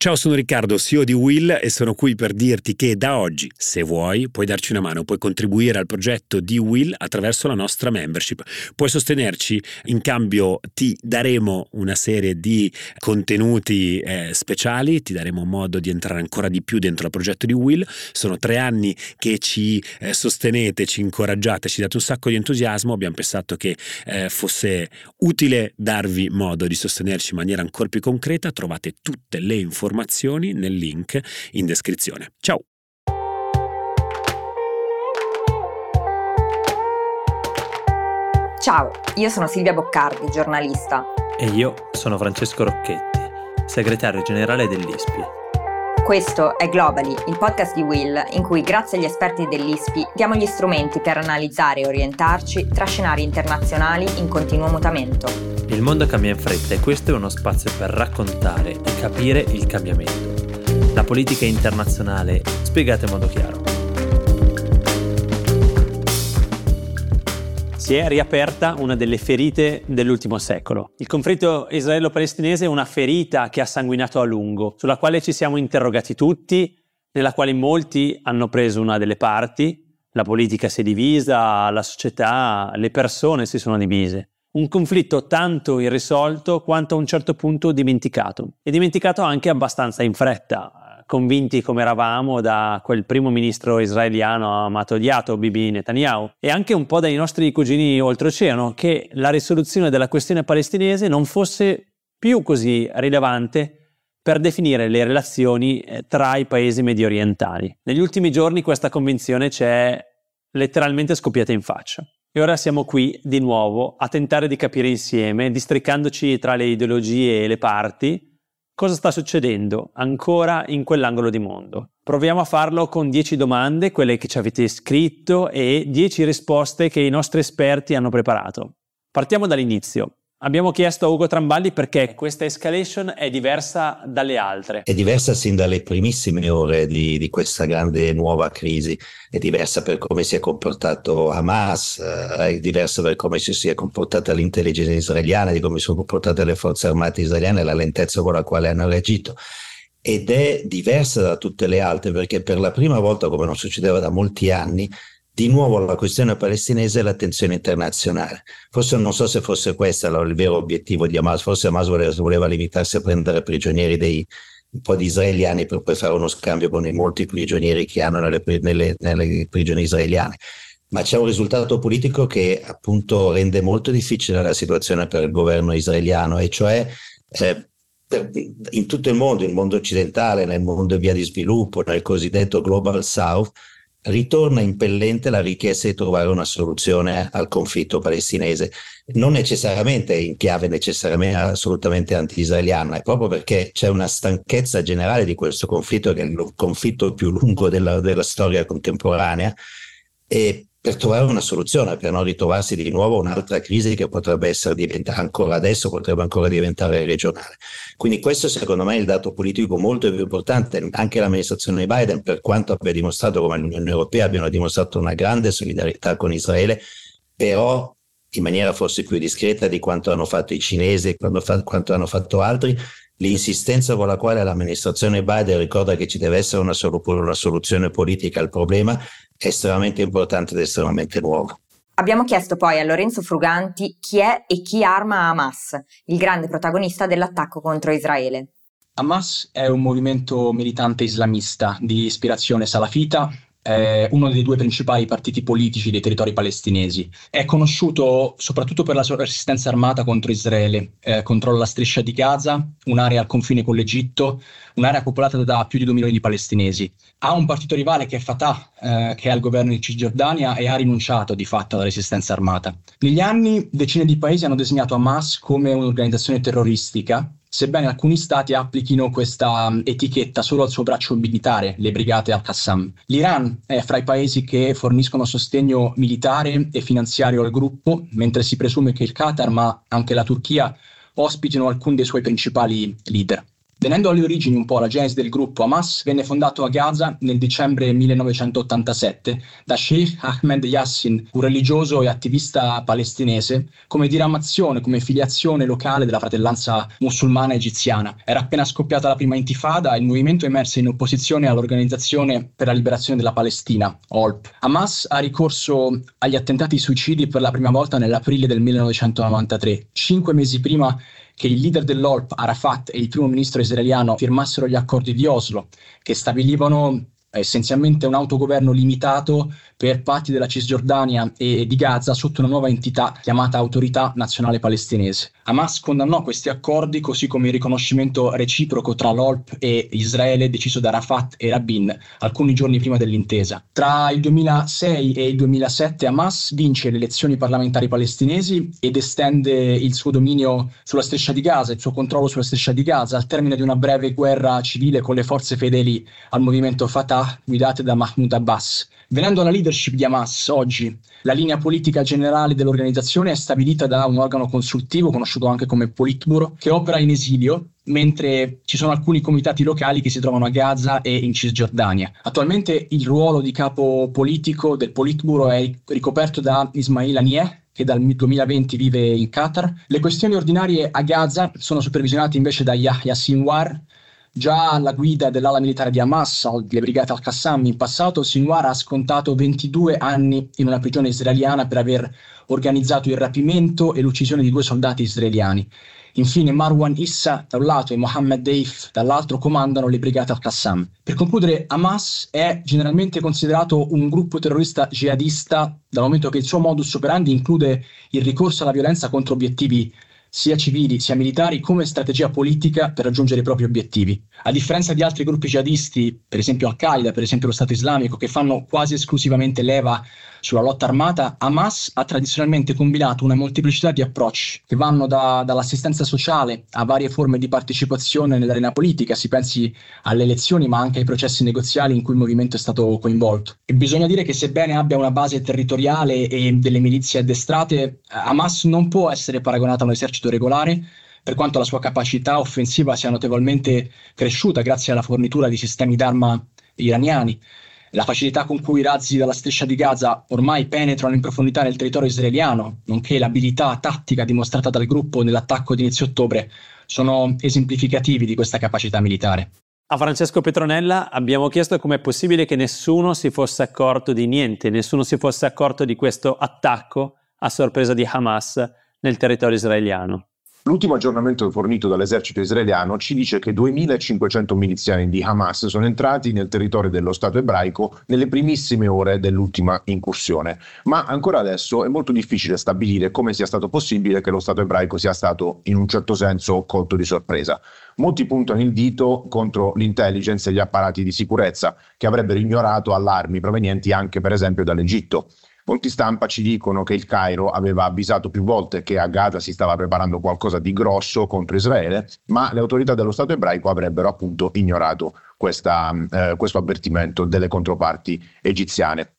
Ciao, sono Riccardo, CEO di Will e sono qui per dirti che da oggi, se vuoi, puoi darci una mano, puoi contribuire al progetto di Will attraverso la nostra membership. Puoi sostenerci, in cambio ti daremo una serie di contenuti eh, speciali, ti daremo modo di entrare ancora di più dentro il progetto di Will. Sono tre anni che ci eh, sostenete, ci incoraggiate, ci date un sacco di entusiasmo. Abbiamo pensato che eh, fosse utile darvi modo di sostenerci in maniera ancora più concreta. Trovate tutte le informazioni informazioni nel link in descrizione. Ciao! Ciao, io sono Silvia Boccardi, giornalista. E io sono Francesco Rocchetti, segretario generale dell'ISPI. Questo è Globally, il podcast di Will, in cui grazie agli esperti dell'ISPI diamo gli strumenti per analizzare e orientarci tra scenari internazionali in continuo mutamento. Il mondo cambia in fretta e questo è uno spazio per raccontare e capire il cambiamento. La politica internazionale spiegata in modo chiaro. Si è riaperta una delle ferite dell'ultimo secolo. Il conflitto israelo-palestinese è una ferita che ha sanguinato a lungo, sulla quale ci siamo interrogati tutti, nella quale molti hanno preso una delle parti, la politica si è divisa, la società, le persone si sono divise un conflitto tanto irrisolto quanto a un certo punto dimenticato. E dimenticato anche abbastanza in fretta, convinti come eravamo da quel primo ministro israeliano amato odiato Bibi Netanyahu e anche un po' dai nostri cugini oltreoceano che la risoluzione della questione palestinese non fosse più così rilevante per definire le relazioni eh, tra i paesi medio orientali. Negli ultimi giorni questa convinzione ci è letteralmente scoppiata in faccia. E ora siamo qui di nuovo a tentare di capire insieme, districandoci tra le ideologie e le parti, cosa sta succedendo ancora in quell'angolo di mondo. Proviamo a farlo con 10 domande, quelle che ci avete scritto, e 10 risposte che i nostri esperti hanno preparato. Partiamo dall'inizio. Abbiamo chiesto a Ugo Tramballi perché questa escalation è diversa dalle altre. È diversa sin dalle primissime ore di, di questa grande nuova crisi, è diversa per come si è comportato Hamas, eh, è diversa per come si è comportata l'intelligenza israeliana, di come si sono comportate le forze armate israeliane e la lentezza con la quale hanno reagito ed è diversa da tutte le altre perché per la prima volta, come non succedeva da molti anni, di nuovo la questione palestinese e l'attenzione internazionale. Forse non so se fosse questo il vero obiettivo di Hamas, forse Hamas voleva, voleva limitarsi a prendere prigionieri dei, un po' di israeliani per poi fare uno scambio con i molti prigionieri che hanno nelle, nelle, nelle prigioni israeliane. Ma c'è un risultato politico che appunto rende molto difficile la situazione per il governo israeliano, e cioè eh, in tutto il mondo, il mondo occidentale, nel mondo in via di sviluppo, nel cosiddetto Global South, ritorna impellente la richiesta di trovare una soluzione al conflitto palestinese, non necessariamente in chiave necessariamente assolutamente anti-israeliana, è proprio perché c'è una stanchezza generale di questo conflitto, che è il conflitto più lungo della, della storia contemporanea, e per trovare una soluzione, per non ritrovarsi di nuovo un'altra crisi che potrebbe essere diventata ancora adesso, potrebbe ancora diventare regionale. Quindi questo secondo me è il dato politico molto più importante. Anche l'amministrazione Biden, per quanto abbia dimostrato come l'Unione Europea abbiano dimostrato una grande solidarietà con Israele, però in maniera forse più discreta di quanto hanno fatto i cinesi e quanto hanno fatto altri, l'insistenza con la quale l'amministrazione Biden ricorda che ci deve essere una, sol- una soluzione politica al problema è estremamente importante ed estremamente nuovo. Abbiamo chiesto poi a Lorenzo Fruganti chi è e chi arma Hamas, il grande protagonista dell'attacco contro Israele. Hamas è un movimento militante islamista di ispirazione salafita è uno dei due principali partiti politici dei territori palestinesi. È conosciuto soprattutto per la sua resistenza armata contro Israele, eh, controlla la striscia di Gaza, un'area al confine con l'Egitto, un'area popolata da più di 2 milioni di palestinesi. Ha un partito rivale che è Fatah, eh, che è al governo di Cisgiordania e ha rinunciato di fatto alla resistenza armata. Negli anni decine di paesi hanno designato Hamas come un'organizzazione terroristica sebbene alcuni stati applichino questa mm, etichetta solo al suo braccio militare, le brigate al-Qassam. L'Iran è fra i paesi che forniscono sostegno militare e finanziario al gruppo, mentre si presume che il Qatar, ma anche la Turchia, ospitino alcuni dei suoi principali leader. Venendo alle origini un po' alla genesi del gruppo, Hamas venne fondato a Gaza nel dicembre 1987 da Sheikh Ahmed Yassin, un religioso e attivista palestinese, come diramazione, come filiazione locale della fratellanza musulmana egiziana. Era appena scoppiata la prima intifada e il movimento emerse in opposizione all'Organizzazione per la Liberazione della Palestina, OLP. Hamas ha ricorso agli attentati suicidi per la prima volta nell'aprile del 1993, cinque mesi prima che il leader dell'OLP, Arafat, e il primo ministro israeliano firmassero gli accordi di Oslo, che stabilivano essenzialmente un autogoverno limitato per parti della Cisgiordania e di Gaza sotto una nuova entità chiamata Autorità Nazionale Palestinese. Hamas condannò questi accordi così come il riconoscimento reciproco tra l'OLP e Israele deciso da Rafat e Rabin alcuni giorni prima dell'intesa. Tra il 2006 e il 2007 Hamas vince le elezioni parlamentari palestinesi ed estende il suo dominio sulla striscia di Gaza, il suo controllo sulla striscia di Gaza al termine di una breve guerra civile con le forze fedeli al movimento Fatah guidate da Mahmoud Abbas. Venendo alla leadership di Hamas oggi, la linea politica generale dell'organizzazione è stabilita da un organo consultivo conosciuto anche come Politburo, che opera in esilio, mentre ci sono alcuni comitati locali che si trovano a Gaza e in Cisgiordania. Attualmente il ruolo di capo politico del Politburo è ricoperto da Ismail Haniyeh, che dal 2020 vive in Qatar. Le questioni ordinarie a Gaza sono supervisionate invece da Yahya Sinwar, Già alla guida dell'ala militare di Hamas, le brigate al-Qassam, in passato Sinwar ha scontato 22 anni in una prigione israeliana per aver organizzato il rapimento e l'uccisione di due soldati israeliani. Infine Marwan Issa da un lato e Mohammed Deif dall'altro comandano le brigate al-Qassam. Per concludere, Hamas è generalmente considerato un gruppo terrorista jihadista dal momento che il suo modus operandi include il ricorso alla violenza contro obiettivi sia civili sia militari come strategia politica per raggiungere i propri obiettivi. A differenza di altri gruppi jihadisti, per esempio Al-Qaeda, per esempio lo Stato islamico, che fanno quasi esclusivamente leva sulla lotta armata, Hamas ha tradizionalmente combinato una molteplicità di approcci che vanno da, dall'assistenza sociale a varie forme di partecipazione nell'arena politica, si pensi alle elezioni ma anche ai processi negoziali in cui il movimento è stato coinvolto. E bisogna dire che sebbene abbia una base territoriale e delle milizie addestrate, Hamas non può essere paragonata a un esercito regolare per quanto la sua capacità offensiva sia notevolmente cresciuta grazie alla fornitura di sistemi d'arma iraniani. La facilità con cui i razzi dalla striscia di Gaza ormai penetrano in profondità nel territorio israeliano, nonché l'abilità tattica dimostrata dal gruppo nell'attacco di inizio ottobre, sono esemplificativi di questa capacità militare. A Francesco Petronella abbiamo chiesto com'è possibile che nessuno si fosse accorto di niente, nessuno si fosse accorto di questo attacco a sorpresa di Hamas nel territorio israeliano. L'ultimo aggiornamento fornito dall'esercito israeliano ci dice che 2.500 miliziani di Hamas sono entrati nel territorio dello Stato ebraico nelle primissime ore dell'ultima incursione, ma ancora adesso è molto difficile stabilire come sia stato possibile che lo Stato ebraico sia stato in un certo senso colto di sorpresa. Molti puntano il dito contro l'intelligence e gli apparati di sicurezza che avrebbero ignorato allarmi provenienti anche per esempio dall'Egitto. Fonti stampa ci dicono che il Cairo aveva avvisato più volte che a Gaza si stava preparando qualcosa di grosso contro Israele, ma le autorità dello Stato ebraico avrebbero appunto ignorato questa, eh, questo avvertimento delle controparti egiziane.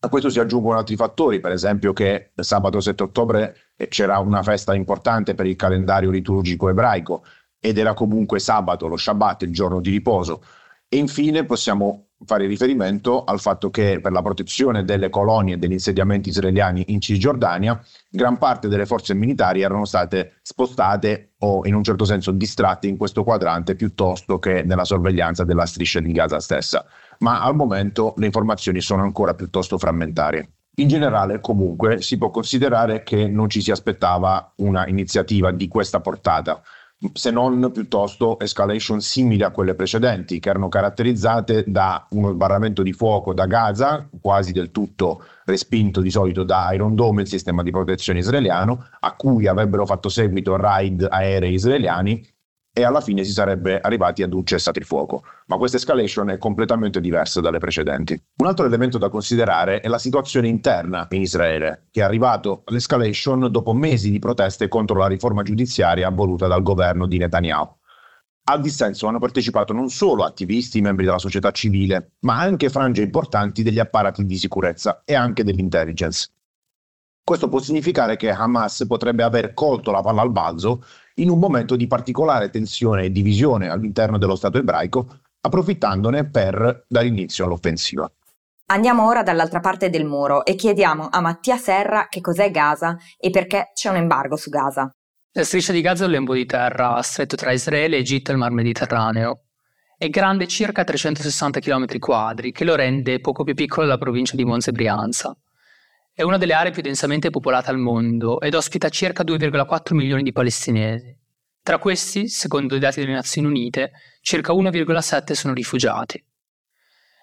A questo si aggiungono altri fattori, per esempio che sabato 7 ottobre eh, c'era una festa importante per il calendario liturgico ebraico ed era comunque sabato, lo Shabbat, il giorno di riposo. E infine possiamo fare riferimento al fatto che per la protezione delle colonie e degli insediamenti israeliani in Cisgiordania, gran parte delle forze militari erano state spostate o in un certo senso distratte in questo quadrante piuttosto che nella sorveglianza della striscia di Gaza stessa. Ma al momento le informazioni sono ancora piuttosto frammentarie. In generale, comunque, si può considerare che non ci si aspettava una iniziativa di questa portata se non piuttosto escalation simili a quelle precedenti, che erano caratterizzate da uno sbarramento di fuoco da Gaza, quasi del tutto respinto di solito da Iron Dome, il sistema di protezione israeliano, a cui avrebbero fatto seguito raid aerei israeliani e alla fine si sarebbe arrivati ad un cessate il fuoco. Ma questa escalation è completamente diversa dalle precedenti. Un altro elemento da considerare è la situazione interna in Israele, che è arrivato all'escalation dopo mesi di proteste contro la riforma giudiziaria voluta dal governo di Netanyahu. Al dissenso hanno partecipato non solo attivisti, membri della società civile, ma anche frange importanti degli apparati di sicurezza e anche dell'intelligence. Questo può significare che Hamas potrebbe aver colto la palla al balzo in un momento di particolare tensione e divisione all'interno dello Stato ebraico, approfittandone per dare inizio all'offensiva. Andiamo ora dall'altra parte del muro e chiediamo a Mattia Serra che cos'è Gaza e perché c'è un embargo su Gaza. La striscia di Gaza è un lembo di terra stretto tra Israele, Egitto e il Mar Mediterraneo. È grande circa 360 km quadri, che lo rende poco più piccolo della provincia di Monza e Brianza. È una delle aree più densamente popolate al mondo ed ospita circa 2,4 milioni di palestinesi. Tra questi, secondo i dati delle Nazioni Unite, circa 1,7 sono rifugiati.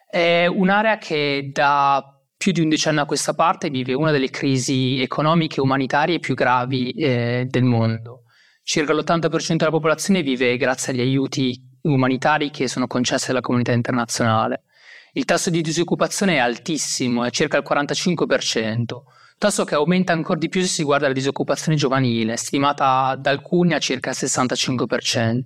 È un'area che da più di un decennio a questa parte vive una delle crisi economiche e umanitarie più gravi eh, del mondo. Circa l'80% della popolazione vive grazie agli aiuti umanitari che sono concessi dalla comunità internazionale. Il tasso di disoccupazione è altissimo, è circa il 45%, tasso che aumenta ancora di più se si guarda la disoccupazione giovanile, stimata da alcuni a circa il 65%.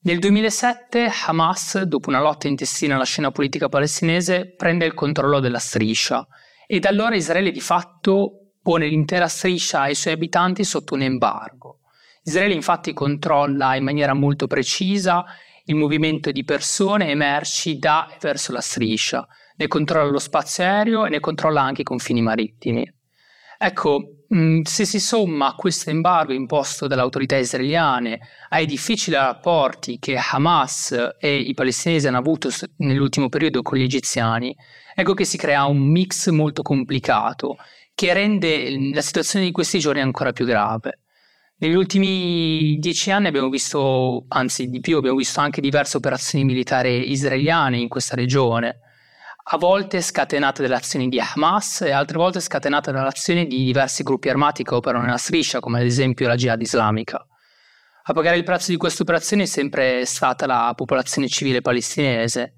Nel 2007 Hamas, dopo una lotta intestina alla scena politica palestinese, prende il controllo della striscia e da allora Israele di fatto pone l'intera striscia e i suoi abitanti sotto un embargo. Israele infatti controlla in maniera molto precisa il movimento di persone e merci da e verso la striscia, ne controlla lo spazio aereo e ne controlla anche i confini marittimi. Ecco, mm, se si somma questo embargo imposto dalle autorità israeliane ai difficili rapporti che Hamas e i palestinesi hanno avuto nell'ultimo periodo con gli egiziani, ecco che si crea un mix molto complicato che rende la situazione di questi giorni ancora più grave. Negli ultimi dieci anni abbiamo visto, anzi di più, abbiamo visto anche diverse operazioni militari israeliane in questa regione, a volte scatenate dalle azioni di Hamas e altre volte scatenate dalle azioni di diversi gruppi armati che operano nella striscia, come ad esempio la Jihad islamica. A pagare il prezzo di queste operazioni è sempre stata la popolazione civile palestinese,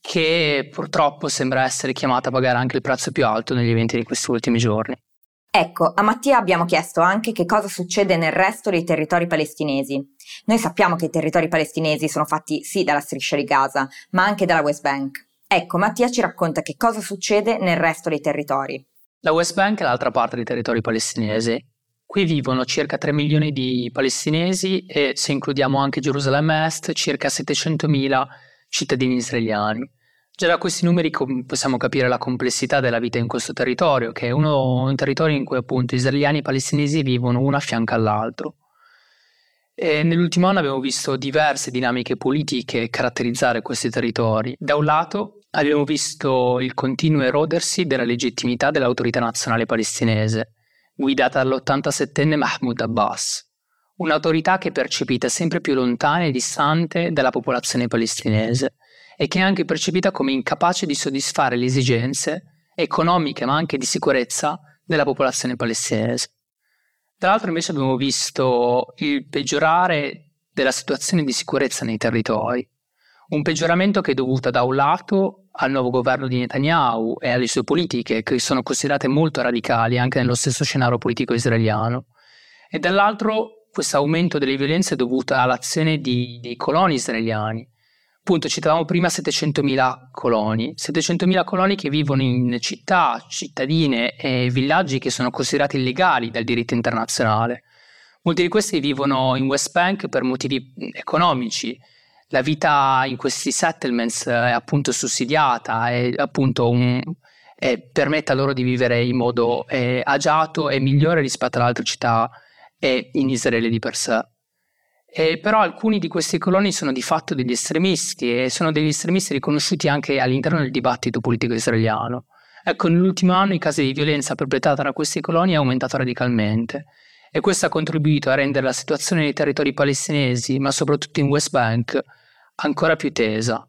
che purtroppo sembra essere chiamata a pagare anche il prezzo più alto negli eventi di questi ultimi giorni. Ecco, a Mattia abbiamo chiesto anche che cosa succede nel resto dei territori palestinesi. Noi sappiamo che i territori palestinesi sono fatti sì dalla striscia di Gaza, ma anche dalla West Bank. Ecco, Mattia ci racconta che cosa succede nel resto dei territori. La West Bank è l'altra parte dei territori palestinesi. Qui vivono circa 3 milioni di palestinesi e, se includiamo anche Gerusalemme Est, circa 700.000 cittadini israeliani. Già da questi numeri possiamo capire la complessità della vita in questo territorio, che è uno, un territorio in cui appunto israeliani e palestinesi vivono uno a fianco all'altro. E nell'ultimo anno abbiamo visto diverse dinamiche politiche caratterizzare questi territori. Da un lato abbiamo visto il continuo erodersi della legittimità dell'autorità nazionale palestinese, guidata dall'87enne Mahmoud Abbas, un'autorità che è percepita sempre più lontana e distante dalla popolazione palestinese e che è anche percepita come incapace di soddisfare le esigenze economiche ma anche di sicurezza della popolazione palestinese. Tra l'altro invece abbiamo visto il peggiorare della situazione di sicurezza nei territori, un peggioramento che è dovuto da un lato al nuovo governo di Netanyahu e alle sue politiche che sono considerate molto radicali anche nello stesso scenario politico israeliano e dall'altro questo aumento delle violenze è dovuto all'azione di, dei coloni israeliani appunto citavamo prima 700.000 coloni, 700.000 coloni che vivono in città, cittadine e villaggi che sono considerati illegali dal diritto internazionale. Molti di questi vivono in West Bank per motivi economici. La vita in questi settlements è appunto sussidiata e appunto un, e permette loro di vivere in modo eh, agiato e migliore rispetto alle altre città e in Israele di per sé. Eh, però alcuni di questi coloni sono di fatto degli estremisti e sono degli estremisti riconosciuti anche all'interno del dibattito politico israeliano. Ecco, nell'ultimo anno i casi di violenza perpetrata da questi coloni è aumentato radicalmente e questo ha contribuito a rendere la situazione nei territori palestinesi, ma soprattutto in West Bank, ancora più tesa.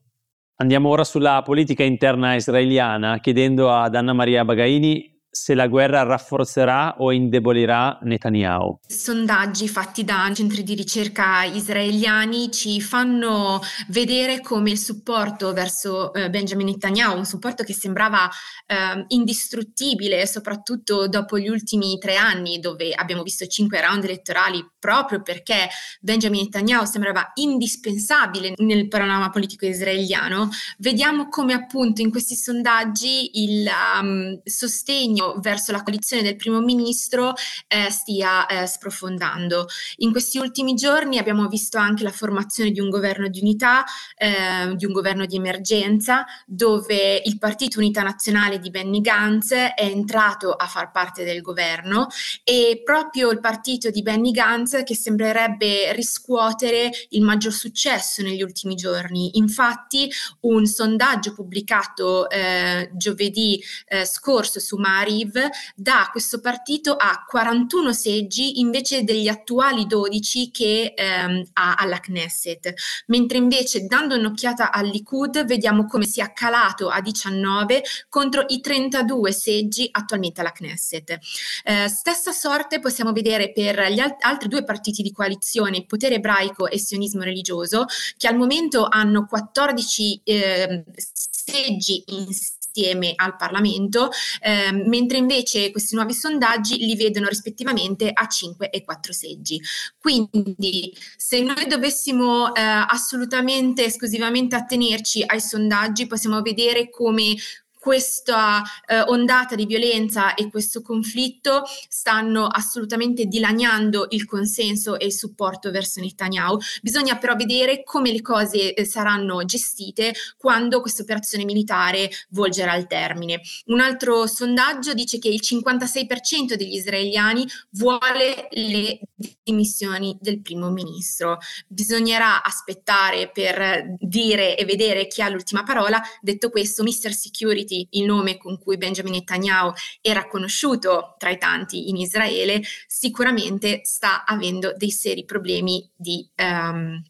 Andiamo ora sulla politica interna israeliana, chiedendo ad Anna Maria Bagaini se la guerra rafforzerà o indebolirà Netanyahu. Sondaggi fatti da centri di ricerca israeliani ci fanno vedere come il supporto verso eh, Benjamin Netanyahu, un supporto che sembrava eh, indistruttibile, soprattutto dopo gli ultimi tre anni, dove abbiamo visto cinque round elettorali, proprio perché Benjamin Netanyahu sembrava indispensabile nel panorama politico israeliano, vediamo come appunto in questi sondaggi il um, sostegno sostegno verso la coalizione del primo ministro eh, stia eh, sprofondando. In questi ultimi giorni abbiamo visto anche la formazione di un governo di unità, eh, di un governo di emergenza, dove il Partito Unità Nazionale di Benny Gantz è entrato a far parte del governo e proprio il partito di Benny Gantz che sembrerebbe riscuotere il maggior successo negli ultimi giorni. Infatti un sondaggio pubblicato eh, giovedì eh, scorso su Mariv dà questo partito a 41 seggi invece degli attuali 12 che ehm, ha alla Knesset, mentre invece dando un'occhiata al Likud vediamo come sia calato a 19 contro i 32 seggi attualmente alla Knesset. Eh, stessa sorte possiamo vedere per gli al- altri due partiti di coalizione, Potere Ebraico e Sionismo Religioso, che al momento hanno 14 eh, seggi insieme al Parlamento, eh, mentre invece questi nuovi sondaggi li vedono rispettivamente a 5 e 4 seggi. Quindi se noi dovessimo eh, assolutamente esclusivamente attenerci ai sondaggi, possiamo vedere come questa eh, ondata di violenza e questo conflitto stanno assolutamente dilaniando il consenso e il supporto verso Netanyahu. Bisogna però vedere come le cose eh, saranno gestite quando questa operazione militare volgerà al termine. Un altro sondaggio dice che il 56% degli israeliani vuole le dimissioni del primo ministro. Bisognerà aspettare per dire e vedere chi ha l'ultima parola. Detto questo, Mr. Security Security, il nome con cui Benjamin Netanyahu era conosciuto tra i tanti in Israele, sicuramente sta avendo dei seri problemi di um,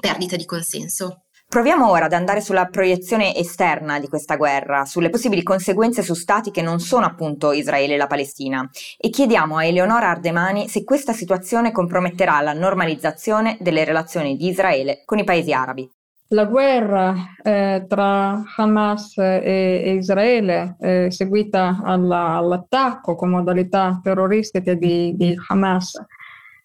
perdita di consenso. Proviamo ora ad andare sulla proiezione esterna di questa guerra, sulle possibili conseguenze su stati che non sono appunto Israele e la Palestina e chiediamo a Eleonora Ardemani se questa situazione comprometterà la normalizzazione delle relazioni di Israele con i paesi arabi. La guerra eh, tra Hamas e, Israele, eh, seguita alla, all'attacco con modalità terroristiche di, di, Hamas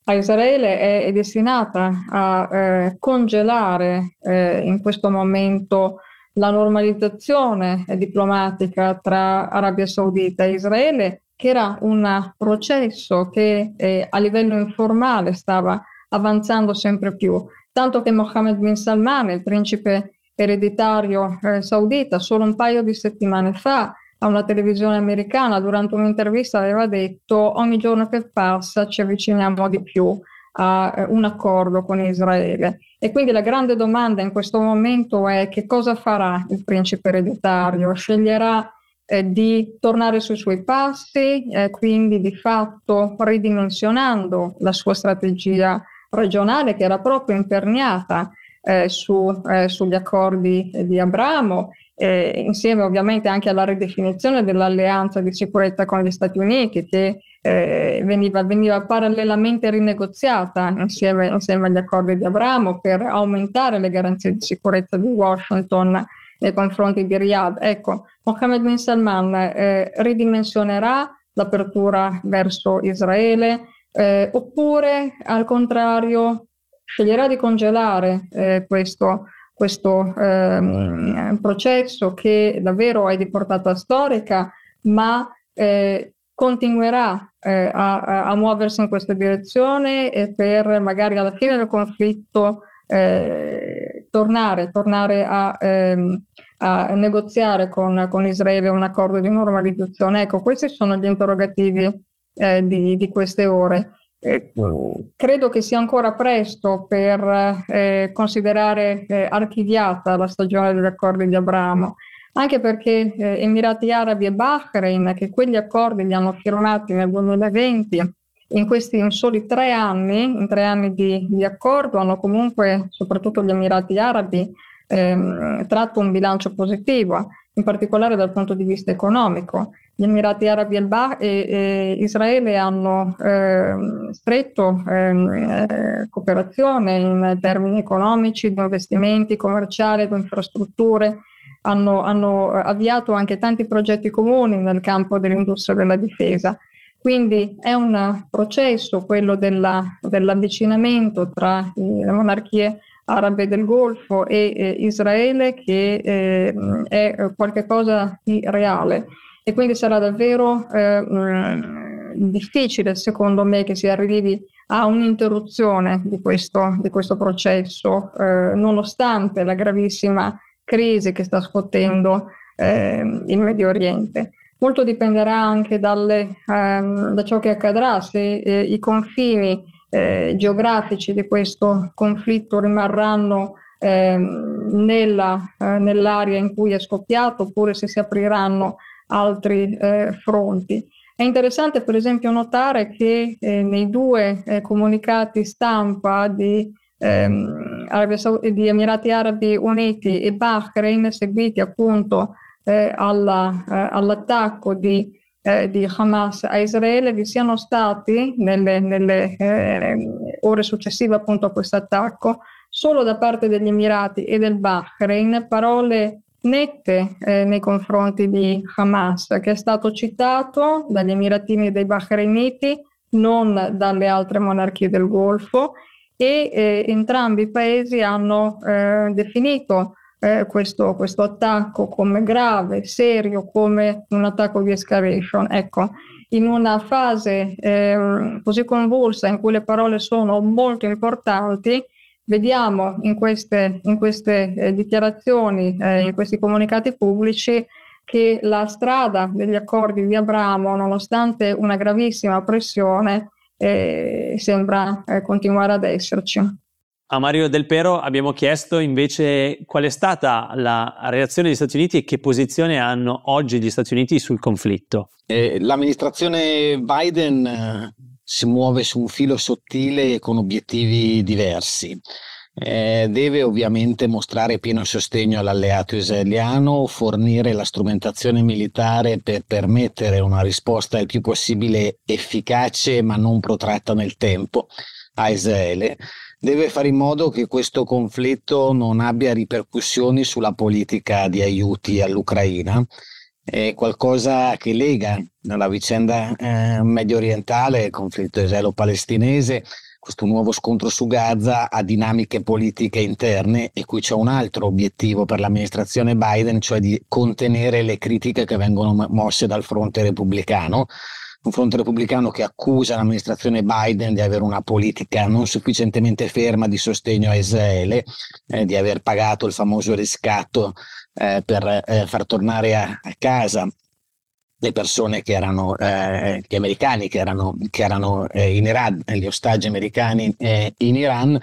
a Israele, è, è destinata a eh, congelare eh, in questo momento la normalizzazione diplomatica tra Arabia Saudita e Israele, che era un processo che eh, a livello informale stava avanzando sempre più tanto che Mohammed bin Salman, il principe ereditario eh, saudita, solo un paio di settimane fa a una televisione americana durante un'intervista aveva detto ogni giorno che passa ci avviciniamo di più a eh, un accordo con Israele. E quindi la grande domanda in questo momento è che cosa farà il principe ereditario? Sceglierà eh, di tornare sui suoi passi, eh, quindi di fatto ridimensionando la sua strategia regionale che era proprio imperniata eh, su, eh, sugli accordi di Abramo, eh, insieme ovviamente anche alla ridefinizione dell'alleanza di sicurezza con gli Stati Uniti che eh, veniva, veniva, parallelamente rinegoziata insieme, insieme, agli accordi di Abramo per aumentare le garanzie di sicurezza di Washington nei confronti di Riyadh. Ecco, Mohammed bin Salman eh, ridimensionerà l'apertura verso Israele, eh, oppure al contrario sceglierà di congelare eh, questo, questo ehm, processo che davvero è di portata storica, ma eh, continuerà eh, a, a, muoversi in questa direzione e per magari alla fine del conflitto eh, tornare, tornare a, ehm, a, negoziare con, con Israele un accordo di normalizzazione. Ecco, questi sono gli interrogativi eh, di, di, queste ore. Eh, credo che sia ancora presto per eh, considerare eh, archiviata la stagione degli accordi di Abramo, anche perché eh, Emirati Arabi e Bahrain, che quegli accordi li hanno firmati nel 2020, in questi in soli tre anni, in tre anni di, di accordo, hanno comunque, soprattutto gli Emirati Arabi, ehm, tratto un bilancio positivo, in particolare dal punto di vista economico. Gli Emirati Arabi e, e Israele hanno eh, stretto ehm, eh, cooperazione in termini economici, di investimenti commerciali, di infrastrutture, hanno, hanno, avviato anche tanti progetti comuni nel campo dell'industria della difesa. Quindi è un processo, quello della, dell'avvicinamento tra le monarchie arabe del Golfo e eh, Israele, che eh, è qualcosa di reale e quindi sarà davvero eh, difficile secondo me che si arrivi a un'interruzione di questo, di questo processo, eh, nonostante la gravissima crisi che sta scuotendo eh, il Medio Oriente. Molto dipenderà anche dalle, ehm, da ciò che accadrà se eh, i confini eh, geografici di questo conflitto rimarranno ehm, nella, eh, nell'area in cui è scoppiato oppure se si apriranno altri eh, fronti. È interessante per esempio notare che eh, nei due eh, comunicati stampa di, ehm, di, Emirati Arabi Uniti e Bahrain, seguiti appunto alla, eh, all'attacco di, eh, di, Hamas a Israele, vi siano stati nelle, nelle eh, ore successive appunto a questo attacco solo da parte degli Emirati e del Bahrain parole nette eh, nei confronti di Hamas, che è stato citato dagli Emiratini e dai Bahrainiti, non dalle altre monarchie del Golfo, e eh, entrambi i paesi hanno eh, definito eh, questo, questo, attacco come grave, serio, come un attacco di escalation. Ecco, in una fase ehm, così convulsa in cui le parole sono molto importanti, vediamo in queste, in queste eh, dichiarazioni, eh, in questi comunicati pubblici, che la strada degli accordi di Abramo, nonostante una gravissima pressione, eh, sembra eh, continuare ad esserci. A Mario Del Pero abbiamo chiesto invece qual è stata la reazione degli Stati Uniti e che posizione hanno oggi gli Stati Uniti sul conflitto. Eh, l'amministrazione Biden eh, si muove su un filo sottile con obiettivi diversi. Eh, deve ovviamente mostrare pieno sostegno all'alleato israeliano, fornire la strumentazione militare per permettere una risposta il più possibile efficace ma non protratta nel tempo a Israele. Deve fare in modo che questo conflitto non abbia ripercussioni sulla politica di aiuti all'Ucraina. È qualcosa che lega nella vicenda eh, medio orientale, il conflitto israelo-palestinese, questo nuovo scontro su Gaza a dinamiche politiche interne e qui c'è un altro obiettivo per l'amministrazione Biden, cioè di contenere le critiche che vengono mosse dal fronte repubblicano un fronte repubblicano che accusa l'amministrazione Biden di avere una politica non sufficientemente ferma di sostegno a Israele, eh, di aver pagato il famoso riscatto eh, per eh, far tornare a, a, casa le persone che erano, eh, gli americani che erano, che erano eh, in Iran, gli ostaggi americani eh, in Iran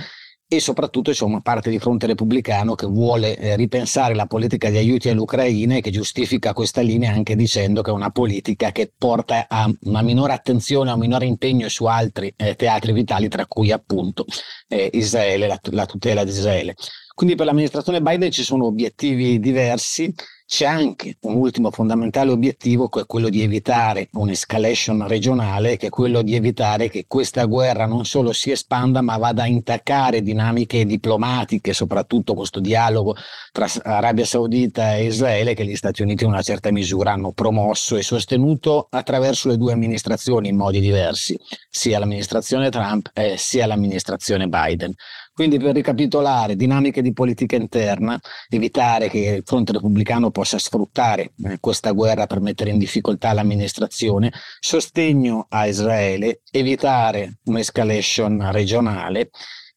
e soprattutto c'è una parte di fronte repubblicano che vuole eh, ripensare la politica di aiuti all'Ucraina e che giustifica questa linea anche dicendo che è una politica che porta a una minore attenzione, a un minore impegno su altri eh, teatri vitali, tra cui appunto eh, Israele, la, la tutela di Israele. Quindi per l'amministrazione Biden ci sono obiettivi diversi, c'è anche un ultimo fondamentale obiettivo che è quello di evitare un'escalation regionale, che è quello di evitare che questa guerra non solo si espanda ma vada a intaccare dinamiche diplomatiche, soprattutto questo dialogo tra Arabia Saudita e Israele che gli Stati Uniti in una certa misura hanno promosso e sostenuto attraverso le due amministrazioni in modi diversi, sia l'amministrazione Trump eh, sia l'amministrazione Biden. Quindi per ricapitolare, dinamiche di politica interna, evitare che il fronte repubblicano possa sfruttare eh, questa guerra per mettere in difficoltà l'amministrazione, sostegno a Israele, evitare un'escalation regionale,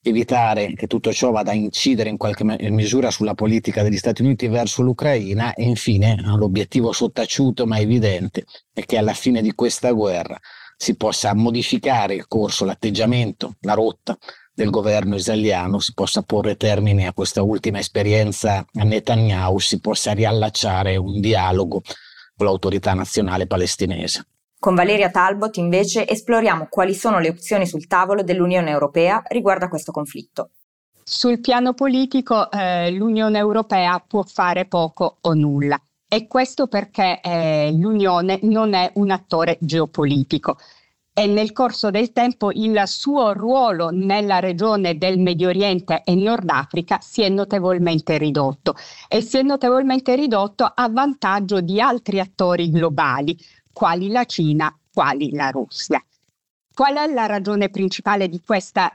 evitare che tutto ciò vada a incidere in qualche misura sulla politica degli Stati Uniti verso l'Ucraina. E infine l'obiettivo sottaciuto ma evidente è che alla fine di questa guerra si possa modificare il corso, l'atteggiamento, la rotta del governo israeliano si possa porre termine a questa ultima esperienza a Netanyahu, si possa riallacciare un dialogo con l'autorità nazionale palestinese. Con Valeria Talbot invece esploriamo quali sono le opzioni sul tavolo dell'Unione Europea riguardo a questo conflitto. Sul piano politico eh, l'Unione Europea può fare poco o nulla e questo perché eh, l'Unione non è un attore geopolitico e nel corso del tempo il suo ruolo nella regione del Medio Oriente e Nord Africa si è notevolmente ridotto e si è notevolmente ridotto a vantaggio di altri attori globali, quali la Cina, quali la Russia. Qual è la ragione principale di questa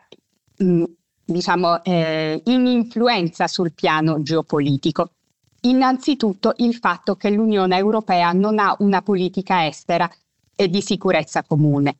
mh, diciamo, eh, ininfluenza sul piano geopolitico? Innanzitutto il fatto che l'Unione Europea non ha una politica estera e di sicurezza comune.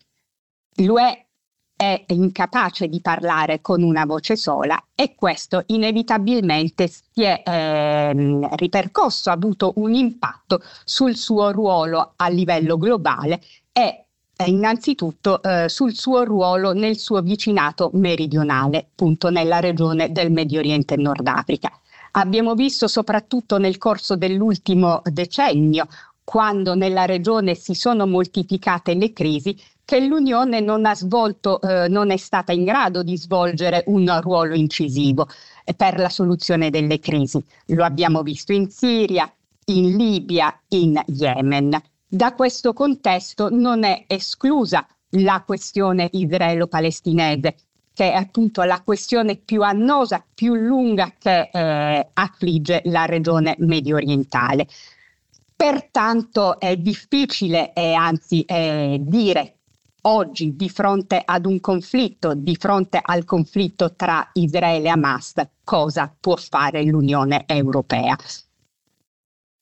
L'UE è incapace di parlare con una voce sola e questo inevitabilmente si è ehm, ripercosso, ha avuto un impatto sul suo ruolo a livello globale e innanzitutto eh, sul suo ruolo nel suo vicinato meridionale, appunto nella regione del Medio Oriente e Nord Africa. Abbiamo visto soprattutto nel corso dell'ultimo decennio, quando nella regione si sono moltiplicate le crisi, che l'Unione non ha svolto, eh, non è stata in grado di svolgere un ruolo incisivo per la soluzione delle crisi. Lo abbiamo visto in Siria, in Libia, in Yemen. Da questo contesto non è esclusa la questione israelo-palestinese, che è appunto la questione più annosa, più lunga che eh, affligge la regione medio orientale. Pertanto è difficile eh, anzi eh, dire oggi di fronte ad un conflitto, di fronte al conflitto tra Israele e Hamas, cosa può fare l'Unione Europea.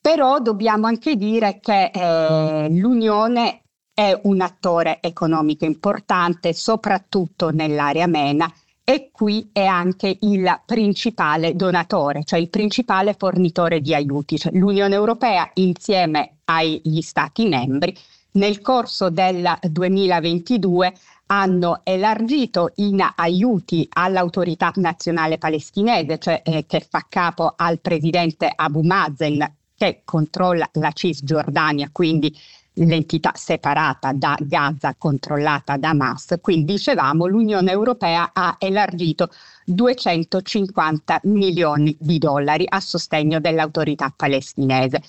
Però dobbiamo anche dire che eh, l'Unione è un attore economico importante, soprattutto nell'area MENA, e qui è anche il principale donatore, cioè il principale fornitore di aiuti. Cioè L'Unione Europea insieme agli Stati membri nel corso del 2022 hanno elargito in aiuti all'autorità nazionale palestinese, cioè eh, che fa capo al presidente Abu Mazen che controlla la Cisgiordania, quindi l'entità separata da Gaza controllata da Hamas. Quindi dicevamo l'Unione Europea ha elargito 250 milioni di dollari a sostegno dell'autorità palestinese.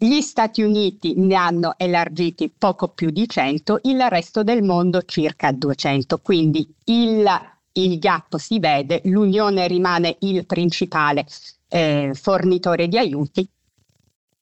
Gli Stati Uniti ne hanno elargiti poco più di 100, il resto del mondo circa 200, quindi il, il gap si vede, l'Unione rimane il principale eh, fornitore di aiuti,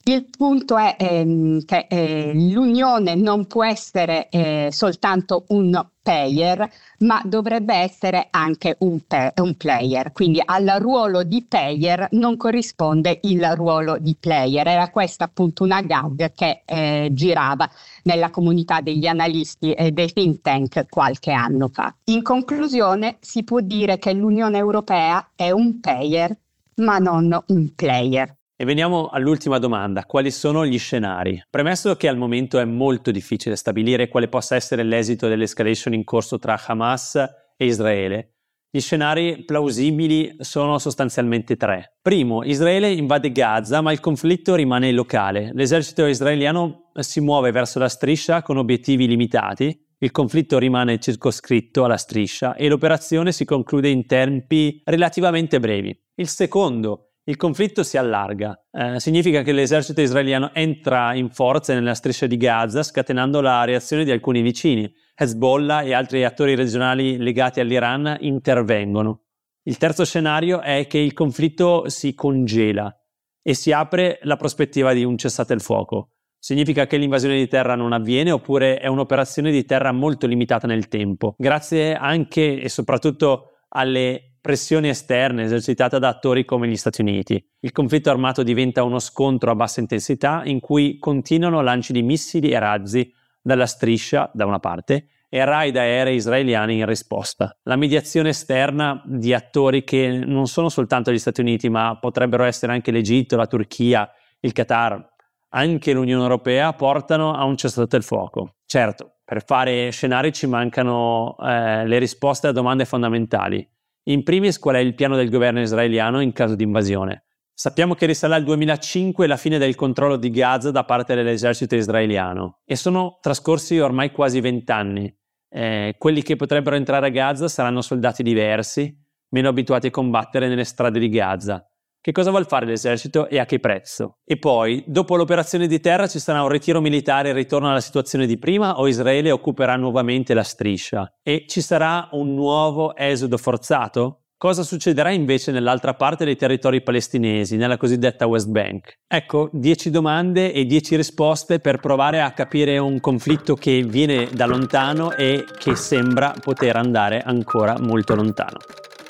il punto è ehm, che eh, l'unione non può essere eh, soltanto un payer, ma dovrebbe essere anche un, pe- un, player. Quindi al ruolo di payer non corrisponde il ruolo di player. Era questa appunto una gag che eh, girava nella comunità degli analisti e dei think tank qualche anno fa. In conclusione, si può dire che l'Unione Europea è un payer, ma non un player. E veniamo all'ultima domanda, quali sono gli scenari? Premesso che al momento è molto difficile stabilire quale possa essere l'esito dell'escalation in corso tra Hamas e Israele, gli scenari plausibili sono sostanzialmente tre. Primo, Israele invade Gaza, ma il conflitto rimane locale. L'esercito israeliano si muove verso la striscia con obiettivi limitati, il conflitto rimane circoscritto alla striscia e l'operazione si conclude in tempi relativamente brevi. Il secondo, il conflitto si allarga. Eh, significa che l'esercito israeliano entra in forza nella striscia di Gaza, scatenando la reazione di alcuni vicini. Hezbollah e altri attori regionali legati all'Iran intervengono. Il terzo scenario è che il conflitto si congela e si apre la prospettiva di un cessate il fuoco. Significa che l'invasione di terra non avviene oppure è un'operazione di terra molto limitata nel tempo, grazie anche e soprattutto alle pressioni esterne esercitate da attori come gli Stati Uniti. Il conflitto armato diventa uno scontro a bassa intensità in cui continuano lanci di missili e razzi dalla striscia da una parte e raid aerei israeliani in risposta. La mediazione esterna di attori che non sono soltanto gli Stati Uniti ma potrebbero essere anche l'Egitto, la Turchia, il Qatar, anche l'Unione Europea portano a un cessate il fuoco. Certo, per fare scenari ci mancano eh, le risposte a domande fondamentali in primis, qual è il piano del governo israeliano in caso di invasione? Sappiamo che risale al 2005 la fine del controllo di Gaza da parte dell'esercito israeliano e sono trascorsi ormai quasi vent'anni. Eh, quelli che potrebbero entrare a Gaza saranno soldati diversi, meno abituati a combattere nelle strade di Gaza. Che cosa vuol fare l'esercito e a che prezzo? E poi, dopo l'operazione di terra, ci sarà un ritiro militare e ritorno alla situazione di prima o Israele occuperà nuovamente la striscia? E ci sarà un nuovo esodo forzato? Cosa succederà invece nell'altra parte dei territori palestinesi, nella cosiddetta West Bank? Ecco, 10 domande e 10 risposte per provare a capire un conflitto che viene da lontano e che sembra poter andare ancora molto lontano.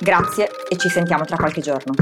Grazie e ci sentiamo tra qualche giorno.